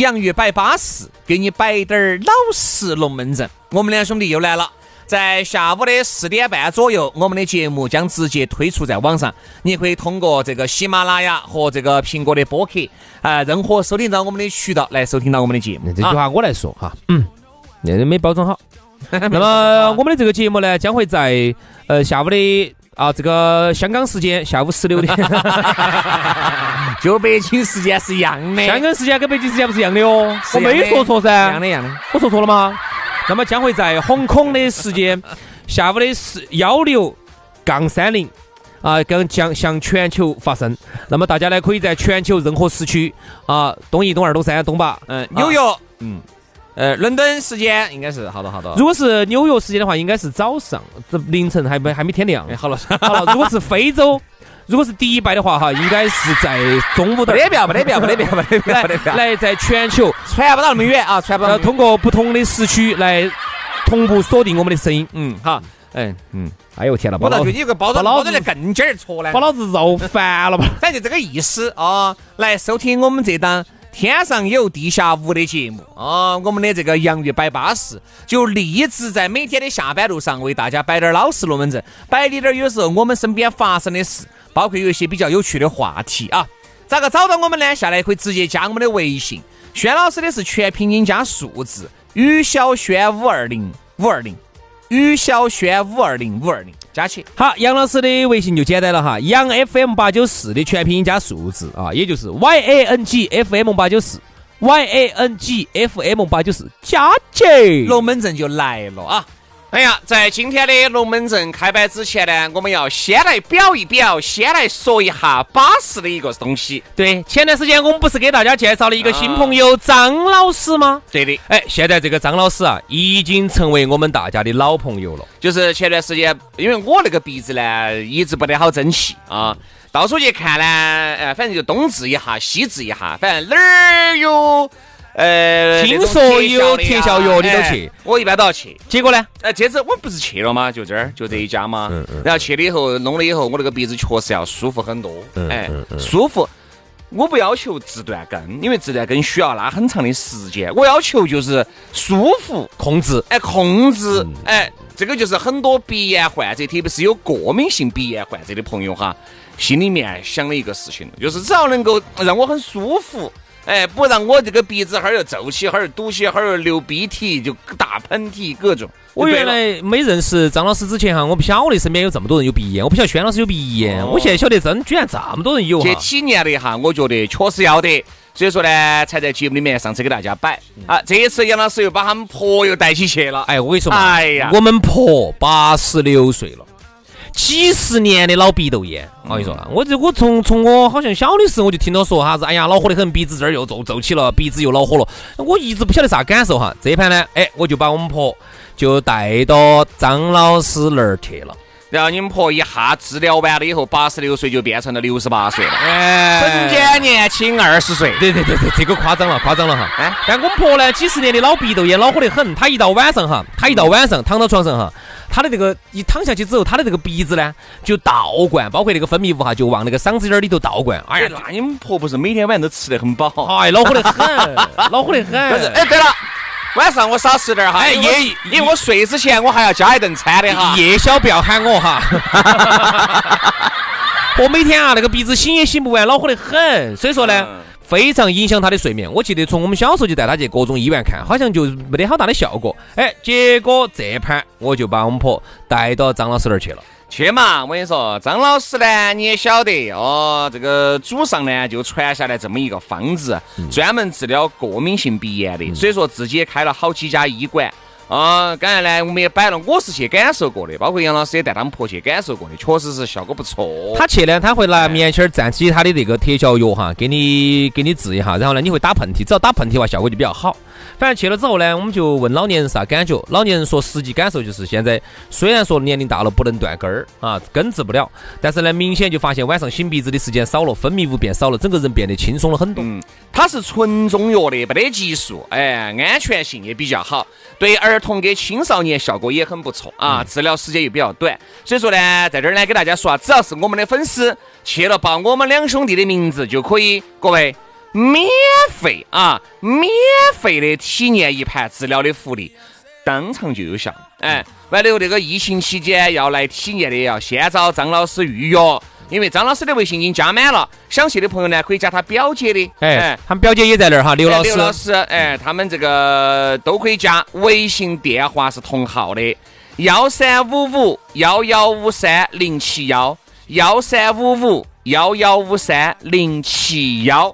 洋芋摆巴适，给你摆点儿老实龙门阵。我们两兄弟又来了，在下午的四点半左右，我们的节目将直接推出在网上。你可以通过这个喜马拉雅和这个苹果的播客啊，任何收听到我们的渠道来收听到我们的节目。这句话我来说哈，嗯，那都没包装好。那么我们的这个节目呢，将会在呃下午的。啊，这个香港时间下午十六点，就北京时间是一样的。香港时间跟北京时间不是一样的哦，我没说错噻。一样的，一样的。我说错了吗？那么将会在红空的时间，下午的四幺六杠三零啊，跟将向全球发生。那么大家呢，可以在全球任何时区啊，东一、东二、东三、东八，嗯，纽约，嗯。呃，伦敦时间应该是好多好多。如果是纽约时间的话，应该是早上，这凌晨还没还没天亮。好了好了。如果是非洲，如果是迪拜的话，哈，应该是在中午的。没得票，没得票，没得票，没得票，没得票。来，在全球传不到那么远啊，传不到。通过不同的时区来同步锁定我们的声音。嗯，好，嗯嗯。哎呦天哪！我倒觉得你个包装包装的更劲儿戳呢，把老子绕烦了吧？反正就这个意思啊，来收听我们这档。天上有地下无的节目啊！我们的这个洋芋摆巴士，就立志在每天的下班路上为大家摆点老实龙门阵，摆点点有时候我们身边发生的事，包括有一些比较有趣的话题啊。咋个找到我们呢？下来可以直接加我们的微信，轩老师的是全拼音加数字，于小轩五二零五二零，于小轩五二零五二零。加起好，杨老师的微信就简单了哈，杨 FM 八九四的全拼音加数字啊，也就是 Y A N G F M 八九四，Y A N G F M 八九四，加起龙门阵就来了啊。哎呀，在今天的龙门阵开摆之前呢，我们要先来表一表，先来说一下巴适的一个东西。对，前段时间我们不是给大家介绍了一个新朋友张老师吗？对的。哎，现在这个张老师啊，已经成为我们大家的老朋友了。就是前段时间，因为我那个鼻子呢，一直不得好争气啊，到处去看呢，哎，反正就东治一下，西治一下，反正哪儿有。呃，听说有特效药，你都去？我一般都要去。结果呢？哎，这次我不是去了吗？就这儿，就这一家嘛。然后去了以后，弄了以后，我那个鼻子确实要舒服很多。哎，舒服。我不要求治断根，因为治断根需要拉很长的时间。我要求就是舒服，控制。哎，控制。哎，这个就是很多鼻炎患者，特别是有过敏性鼻炎患者的朋友哈，心里面想的一个事情，就是只要能够让我很舒服。哎，不然我这个鼻子哈儿又皱起，哈儿又堵起，哈儿又流鼻涕，就打喷嚏，各种。我原来没认识张老师之前哈，我不晓得身边有这么多人有鼻炎，我不晓得轩老师有鼻炎，我现在晓得真居然这么多人有。去体验了一下，我觉得确实要得，所以说呢，才在节目里面上次给大家摆。啊，这一次杨老师又把他们婆又带起去了。哎，我跟你说嘛，哎呀，我们婆八十六岁了。几十年的老鼻窦炎，我跟你说，我这我从从我好像小的时候我就听到说啥子，哎呀，恼火的很，鼻子这儿又皱皱起了，鼻子又恼火了。我一直不晓得啥感受哈。这盘呢，哎，我就把我们婆就带到张老师那儿去了。然后你们婆一下治疗完了以后，八十六岁就变成了六十八岁了，哎，瞬间年轻二十岁。对对对对，这个夸张了，夸张了哈。哎，但我们婆呢，几十年的老鼻窦炎恼火得很，她一到晚上哈，她一到晚上躺到床上哈。他的这个一躺下去之后，他的这个鼻子呢就倒灌，包括那个分泌物哈就往那个嗓子眼里头倒灌。哎呀，那你们婆婆是每天晚上都吃得很饱？哎，恼火得很，恼火得很。哎，对了，晚上我少吃点哈。哎，夜，因为我睡之前我还要加一顿餐的哈。夜宵不要喊我哈。我每天啊那个鼻子醒也醒不完，恼火得很。所以说呢。非常影响他的睡眠。我记得从我们小时候就带他去各种医院看，好像就没得好大的效果。哎，结果这盘我就把我们婆带到张老师那儿去了。去嘛！我跟你说，张老师呢，你也晓得哦，这个祖上呢就传下来这么一个方子，专门治疗过敏性鼻炎的，所以说自己也开了好几家医馆。啊，刚才呢，我们也摆了，我是去感受过的，包括杨老师也带他们婆去感受过的，确实是效果不错。他去呢，他会拿棉签儿蘸起他的那个特效药哈，给你给你治一下，然后呢，你会打喷嚏，只要打喷嚏的话，效果就比较好。反正去了之后呢，我们就问老年人啥感觉，老年人说实际感受就是现在虽然说年龄大了不能断根儿啊，根治不了，但是呢，明显就发现晚上擤鼻子的时间少了，分泌物变少了，整个人变得轻松了很多。嗯，它是纯中药的，没得激素，哎，安全性也比较好，对儿童跟青少年效果也很不错啊，治疗时间又比较短，所以说呢，在这儿呢给大家说啊，只要是我们的粉丝去了报我们两兄弟的名字就可以，各位。免费啊，免费的体验一盘治疗的福利，当场就有效。哎，完了那个疫情期间要来体验的，要先找张老师预约，因为张老师的微信已经加满了。想去的朋友呢，可以加他表姐的。哎，他们表姐也在那儿哈，刘老师。刘老师，哎，他们这个都可以加，微信电话是同号的：幺三五五幺幺五三零七幺，幺三五五幺幺五三零七幺。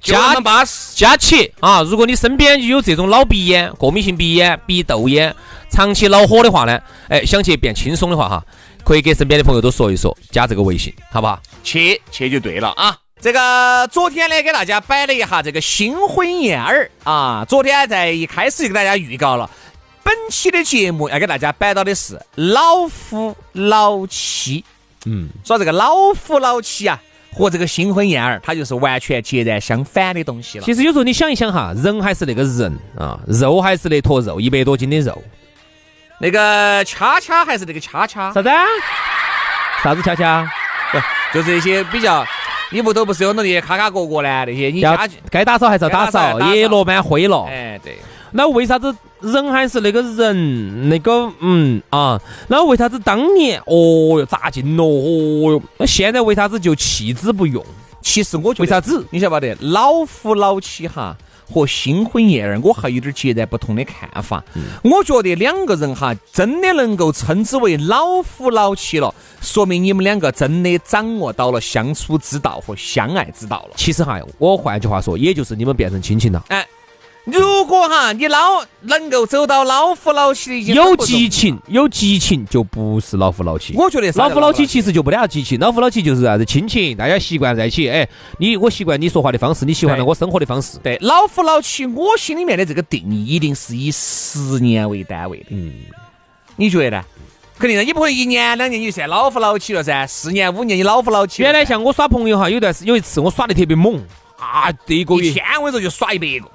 加巴适，加起啊！如果你身边有这种老鼻炎、过敏性鼻炎、鼻窦炎、长期恼火的话呢，哎，想去变轻松的话哈，可以给身边的朋友都说一说，加这个微信，好不好？去去就对了啊！这个昨天呢，给大家摆了一下这个新婚燕尔啊。昨天在一开始就给大家预告了，本期的节目要给大家摆到的是老夫老妻。嗯，说这个老夫老妻啊。和这个新婚燕尔，它就是完全截然相反的东西了。其实有时候你想一想哈，人还是那个人啊，肉还是那坨肉，一百多斤的肉。那个恰恰还是那个恰恰。啥子？啥子恰恰？不，就是一些比较，你屋头不是有那些卡卡角角呢？那些你家该打扫还是要打扫，也落满灰了。哎，对。那为啥子人还是那个人？那个嗯啊，那为啥子当年哦哟砸劲咯哦哟？那现在为啥子就弃之不用？其实我觉得为啥子？你晓不晓得？老夫老妻哈和新婚燕尔，我还有点截然不同的看法。我觉得两个人哈真的能够称之为老夫老妻了，说明你们两个真的掌握到了相处之道和相爱之道了。其实哈，我换句话说，也就是你们变成亲情了。哎。如果哈你老能够走到老夫老妻的，有激情，有激情就不是老夫老妻。我觉得老夫老妻其实就不得啥激情，老夫老妻就是啥子亲情，大家习惯在一起。哎，你我习惯你说话的方式，你喜欢了我生活的方式。对，老夫老妻，我心里面的这个定义一定是以十年为单位的。嗯，你觉得呢？肯定的，你不会一年两年你就算老夫老妻了噻？四年五年你老夫老妻。原来像我耍朋友哈，有段时有一次我耍的特别猛啊，这一个月一天我说就耍一百个。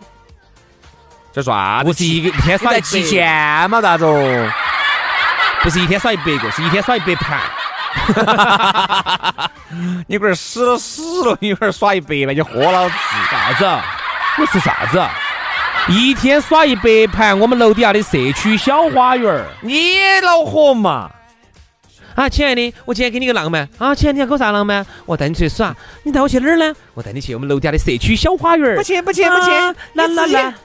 这耍不是一个一天耍一极限嘛？咋子？不是一天耍一百个，是一天耍一百盘。你龟儿死了死了，你龟儿耍一百盘，你豁老子啥子？你是啥子？一天耍一百盘，我们楼底下的社区小花园你恼火嘛？啊，亲爱的，我今天给你个浪漫啊！亲爱的，你要给我啥浪漫？我带你出去耍，你带我去哪儿呢？我带你去我们楼底下的社区小花园不去，不去，不去，啦啦啦，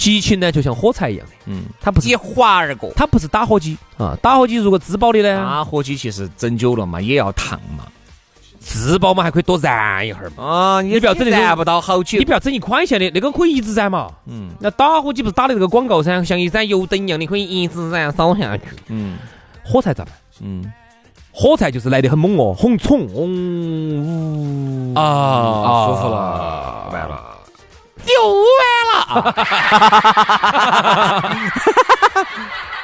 激情呢，就像火柴一样的，嗯，它不是一划而过，它不是打火机啊。打火机如果自爆的呢？打火机其实整久了嘛，也要烫嘛。自爆嘛，还可以多燃一会儿嘛。啊，你不要整燃不到好久，你不要整一款线的，那个可以一直燃嘛。嗯，那打火机不是打的那个广告噻，像一盏油灯一样，的可以一直燃烧下去。嗯，火柴咋办？嗯，火柴就是来的很猛哦，红虫，嗡，啊，舒服了，完了。又完了，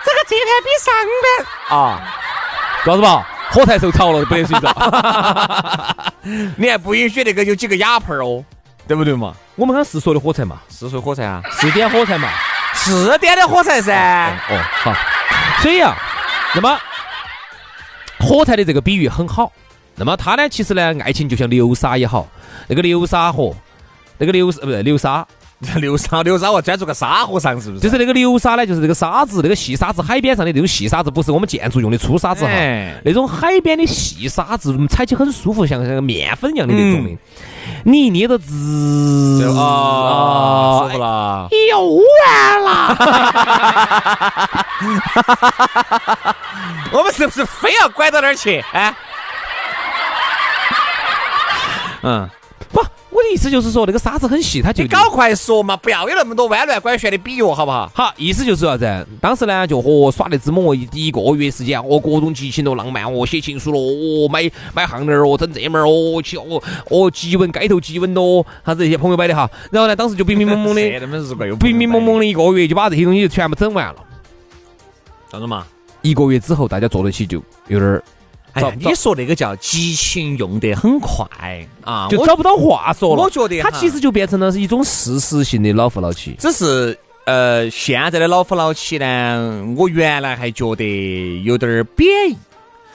这个这盘比上班啊，告诉吧，火柴受潮了不得睡着。你还不允许那个有几个哑炮哦，对不对嘛？我们刚是说的火柴嘛，是说火柴啊，是点火柴嘛，是点的火柴噻。哦，好，所以啊，那么火柴的这个比喻很好。那么它呢，其实呢，爱情就像流沙也好，那个流沙河，那个流呃不是流沙，流 沙流沙，我钻住个沙和尚，是不是？就是那个流沙呢，就是这个沙子，那个细沙子，海边上的那种细沙子，不是我们建筑用的粗沙子哈，哎那种海边的细沙子，嗯踩起很舒服，像像个面粉一样的那种的，你一捏到滋啊，舒服哎了。又完了。我们是不是非要拐到那儿去？哎，嗯，不，我的意思就是说，那个沙子很细，它就你搞快说嘛，不要有那么多弯弯拐旋的比喻，好不好？好，意思就是啥子？当时呢，就和耍得之猛哦，一一个月时间，哦各种激情都、浪漫哦，写情书咯，哦买买项链儿哦，整这门儿哦，去哦哦激吻街头激吻咯，啥子这些朋友摆的哈。然后呢，当时就冰冰蒙蒙的，他们是怪有冰冰蒙蒙的一个月，就把这些东西就全部整完了。啥子嘛？一个月之后，大家坐到起就有点儿哎呀，你说那个叫激情用得很快啊，我就找不到话说了。我觉得哈它其实就变成了是一种事实性的老夫老妻。只是呃，现在的老夫老妻呢，我原来还觉得有点儿贬义，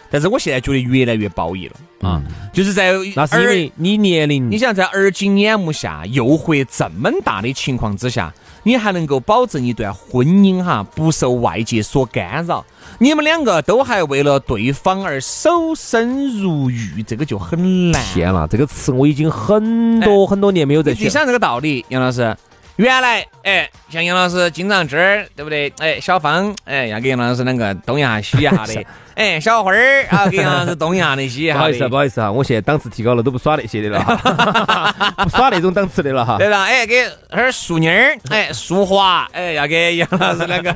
但是我现在觉得越来越褒义了啊，就是在那是因为你年龄，你想在耳今眼目下，诱惑这么大的情况之下，你还能够保证一段婚姻哈不受外界所干扰，你们两个都还为了对方而守身如玉，这个就很难。天了，这个词我已经很多很多年没有再学。你想这个道理，杨老师，原来哎，像杨老师经常这儿对不对？哎，小芳哎要给杨老师两个东一下西一下的，哎，小花儿啊给杨老师东一下的西一下不好意思啊，不。好意思啊，我现在档次提高了，都不耍那些的了哈，不耍那种档次的了哈。对了，哎，给那儿淑妮儿，哎，淑华，哎，要给杨老师两个，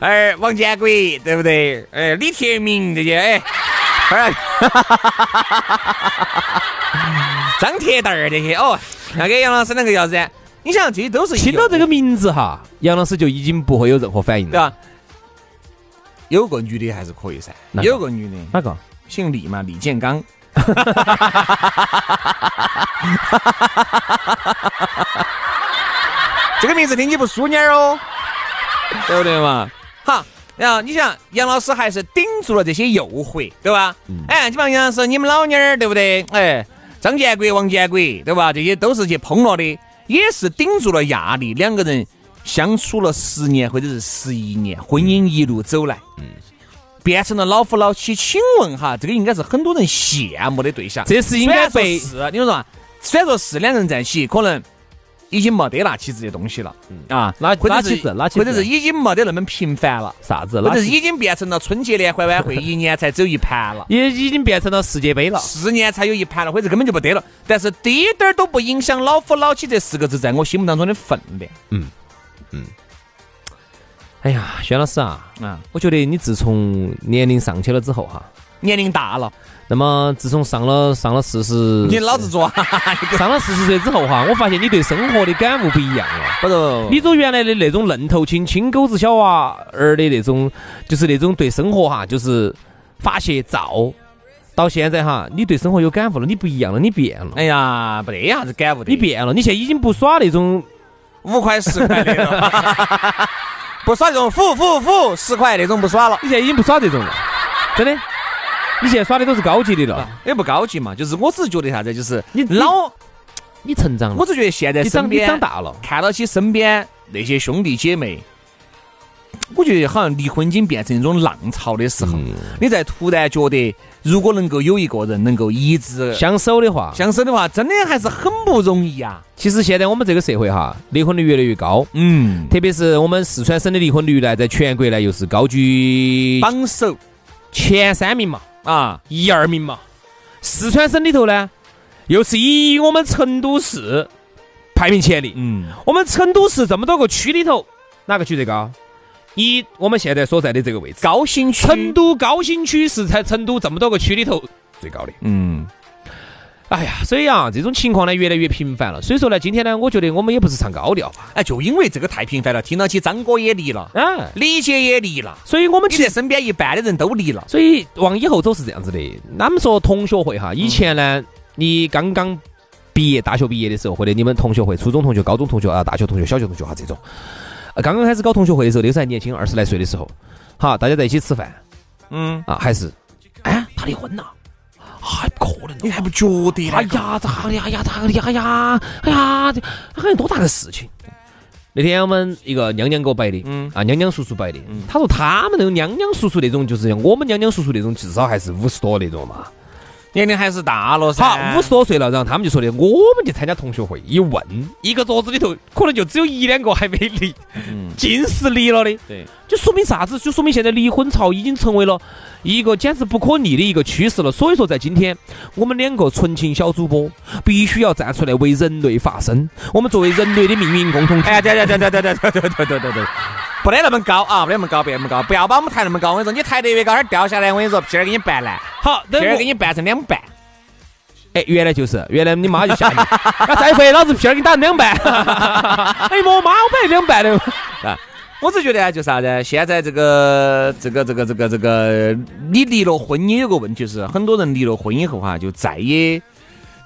哎，王建国，对不对？哎，李铁明这些，哎，哎，张铁蛋儿这些，哦，要给杨老师两个要子？你想，这些都是。听到这个名字哈，杨老师就已经不会有任何反应了。对吧？有个女的还是可以噻，哪个有个女的哪个？姓李嘛，李建刚。这个名字听起不淑女儿哦，对不对嘛？好，然后你想，杨老师还是顶住了这些诱惑，对吧？哎，基本上杨老师，你们老妞儿对不对？哎，张建国、王建国，对吧？这些都是去碰了的，也是顶住了压力，两个人相处了十年或者是十一年，婚姻一路走来，嗯，变成了老夫老妻。请问哈，这个应该是很多人羡慕的对象。这是应该被是，你说嘛？虽然说是两人在一起，可能已经没得那起这些东西了，啊，拿或者是拿起子拿起子或者是已经没得那么频繁了，啥子？或者是已经变成了春节联欢晚会一年才只有一盘了。也已经变成了世界杯了。四年才有一盘了，或者根本就不得了。但是滴点儿都不影响“老夫老妻”这四个字在我心目当中的分量。嗯嗯哎呀，轩老师啊，啊，我觉得你自从年龄上去了之后哈，年龄大了，那么自从上了上了四十，你老子做，上了四十岁之后哈，我发现你对生活的感悟不一样了。不是。你从原来的那种愣头青、青狗子小娃儿的那种，就是那种对生活哈，就是发泄躁，到现在哈，你对生活有感悟了，你不一样了，你变了，哎呀，不得啥子感悟的。你变了，你现在已经不耍那种，五块十块的了，不耍这种付付付十块那种不耍了，你现在已经不耍这种了，真的，你现在耍的都是高级的了，也不高级嘛。就是我只是觉得啥子，就是你老，你成长了，我只觉得现在你长你身边长大了，看到起身边那些兄弟姐妹，我觉得好像离婚已经变成一种浪潮的时候，嗯你在突然觉得，如果能够有一个人能够一直相守的话，相守的话，真的还是很不容易啊。其实现在我们这个社会哈，离婚率越来越高，嗯，特别是我们四川省的离婚率呢，在全国呢又是高居榜首前三名嘛，啊，一二名嘛。四川省里头呢，又是以我们成都市排名前列。嗯，我们成都市这么多个区里头，哪个区最高？以，我们现在所在的这个位置，高新区，成都高新区是在成都这么多个区里头最高的。嗯，哎呀，所以啊，这种情况呢越来越频繁了。所以说呢，今天呢，我觉得我们也不是唱高调吧，哎，就因为这个太频繁了，听到起张哥也离了，啊，李姐也离了，所以我们其实，身边一半的人都离了。所以往以后走是这样子的。他们说同学会哈，以前呢，你刚刚毕业，大学毕业的时候，或者你们同学会，初中同学、高中同学啊，大学同学、小学同学哈这种，呃刚刚开始搞同学会的时候，那时候还年轻，二十来岁的时候，好，大家在一起吃饭嗯，啊，还是。哎，他离婚呐？还不可能，你还不觉得？哎呀，咋的呀呀？咋的呀呀？哎呀，这好像多大个事情？那天我们一个娘娘给我摆的，嗯啊，娘娘叔叔摆的，嗯他说他们那种娘娘叔叔那种，就是像我们娘娘叔叔那种，至少还是五十多那种嘛。年龄还是大了噻，好五十多岁了，然后他们就说的，我们去参加同学会，一问，一个桌子里头可能就只有一两个还没离，尽是离了的。对，就说明啥子？就说明现在离婚潮已经成为了一个简直不可逆的一个趋势了。所以说，在今天，我们两个纯情小主播必须要站出来为人类发声。我们作为人类的命运共同体，哎，对对对对对对对对对对对对。不得那么高啊！不得那么高，别那么高，不要把我们抬那么高。我跟你说，你抬得越高，它掉下来，我跟你说，皮儿给你绊烂。好，皮儿给你绊成两半。哎，原来就是，原来你妈就吓你，那再回，老子皮儿给你打成两半。哎，我妈我本来两半的啊。我只觉得啊，就啥子？现在这个这个这个这个这个，你离了婚也有个问题，是很多人离了婚以后哈，就再也。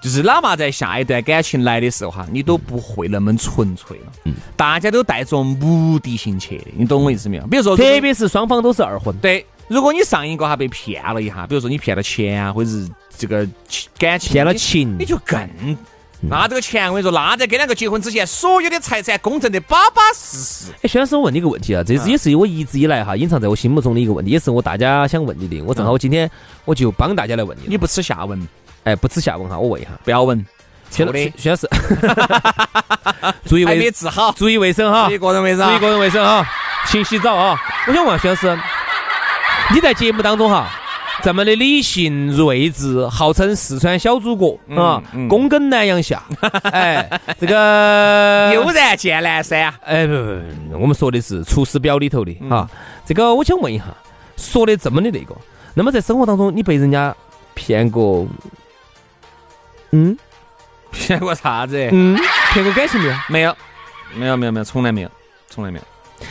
就是哪怕在下一段感情来的时候哈，你都不会那么纯粹了。嗯，大家都带着目的性去的，你懂我意思没有？比如说，特别是双方都是二婚。对，如果你上一个哈被骗了一下，比如说你骗了钱啊，或者是这个感情骗了情，你就更那这个钱我跟你说，那在跟两个结婚之前，所有的财产公证的巴巴适适。哎，薛老师，我问你个问题啊，这是也是我一直以来哈隐藏在我心目中的一个问题，也是我大家想问你的。我正好我今天我就帮大家来问你。你不吃下问？哎，不耻下问哈，我问一下，不要问，错的，宣誓，注意卫，没治好，注意卫生哈，注意个人卫生，注意个人卫生哈，勤洗澡啊！我想问薛老师，你在节目当中哈，这么的理性睿智，号称四川小祖国啊，躬耕南阳下，哎，这个 悠然见南山，哎不不不，我们说的是《出师表》里头的哈，这个我想问一下，说的这么的那个，那么在生活当中，你被人家骗过？嗯，骗过啥子？嗯，骗过感情没有？没有，没有，没有，没有，从来没有，从来没有。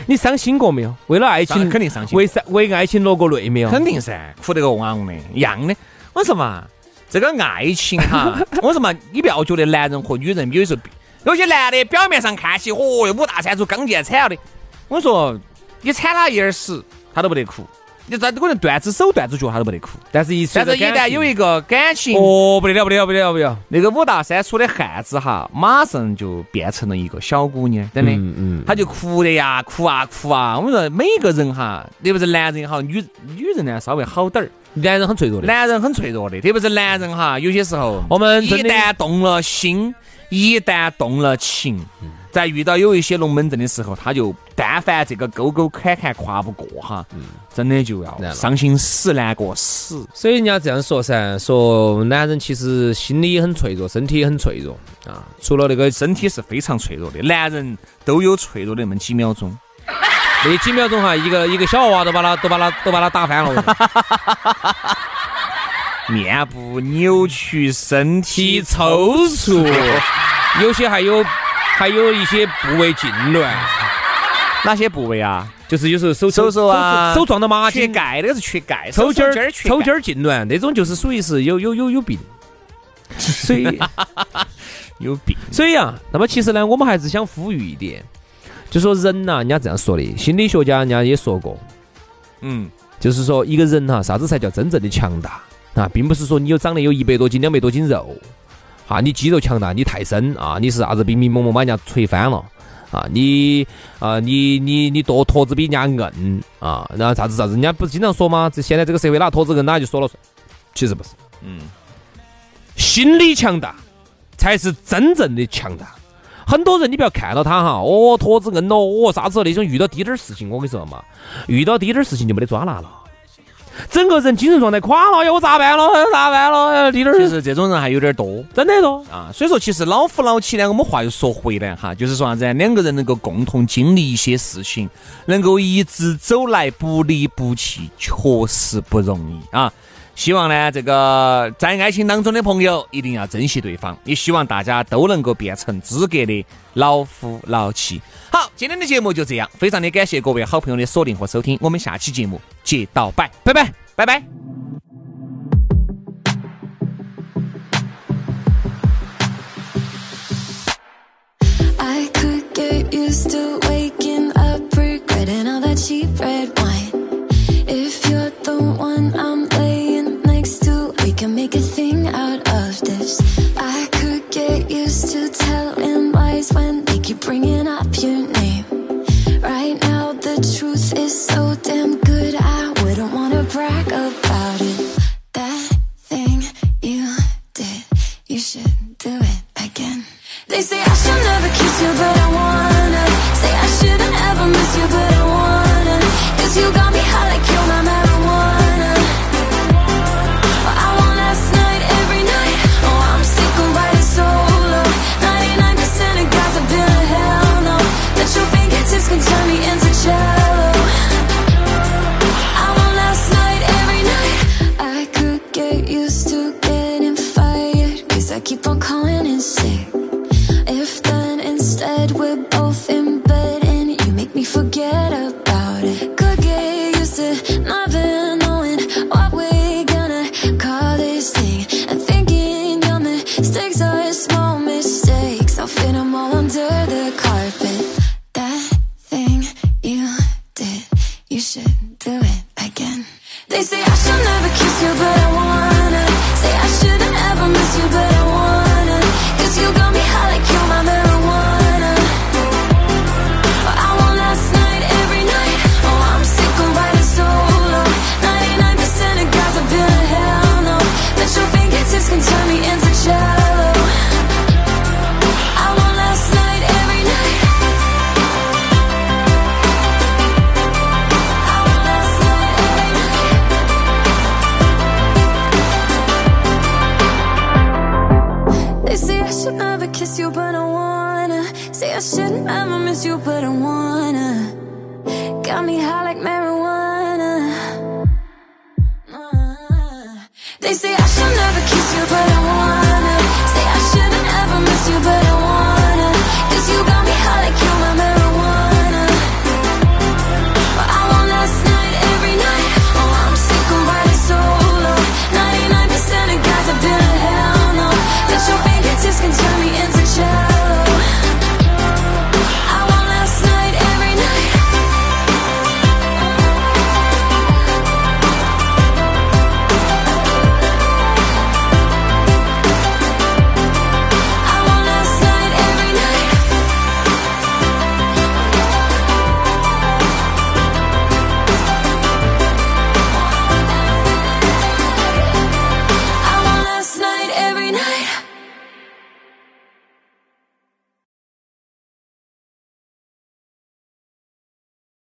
你伤心过没有？为了爱情肯定伤心。为为爱情落过泪没有？肯定噻，哭得个汪的，一样的。我说嘛，这个爱情哈，我说嘛，你不要觉得男人和女人有时候，有些男的表面上看起，哦哟，五大三粗，刚健惨了的。我说，你惨他一耳屎，他都不得哭。你这可能断只手断只脚，他都不得哭。但是，一但是，一旦有一个感情，哦，不得了，不得了，不得了，不得了。那个五大三粗的汉子哈，马上就变成了一个小姑娘，真的，嗯嗯，他就哭的呀，哭啊哭啊。我们说每个人哈，特别是男人也好，女女人呢稍微好点儿，男人很脆弱的，男人很脆弱的，特别是男人哈，有些时候我们一旦动了心，一旦动了情。在遇到有一些龙门阵的时候，他就但凡这个沟沟坎坎跨不过哈，真的就要伤心死难过死。所以人家这样说噻，说男人其实心理很脆弱，身体也很脆弱啊。除了那个身体是非常脆弱的，男人都有脆弱的那么几秒钟，那几秒钟哈，一个一个小娃娃都把他都把他都把他打翻了。面部扭曲，身体抽搐，有些还有。还有一些部位痉挛，哪些部位啊？就是有时候手手手啊，手撞到马缺钙，那个是缺钙，抽筋儿，抽筋儿痉挛，那种就是属于是有有有有病，所以 有病。所以啊，那么其实呢，我们还是想呼吁一点，就说人呐，人家这样说的，心理学家人家也说过，嗯，就是说一个人哈，啥子才叫真正的强大？啊，并不是说你有长得有一百多斤、两百多斤肉。啊，你肌肉强大，你太深啊！你是啥子？冰冰猛猛把人家锤翻了啊！你啊，你你你剁坨子比人家硬啊！然后啥子啥子？人家不是经常说吗？这现在这个社会哪坨子硬，哪就说了算。其实不是，嗯，心理强大才是真正的强大。很多人你不要看到他哈，哦，坨子硬了，哦，啥子那种遇到滴点儿事情，我跟你说嘛，遇到滴点儿事情就没得抓拿了。整个人精神状态垮了，要咋办了？要咋办了？滴点儿。其实这种人还有点多，真的多啊。所以说，其实老夫老妻呢，我们话又说回来哈，就是说啥子？两个人能够共同经历一些事情，能够一直走来不离不弃，确实不容易啊。希望呢，这个在爱情当中的朋友一定要珍惜对方，也希望大家都能够变成资格的老夫老妻。好，今天的节目就这样，非常的感谢各位好朋友的锁定和收听，我们下期节目接到拜，拜拜，拜拜。If you're the one I'm can make a thing out of this. Keep on calling in sick.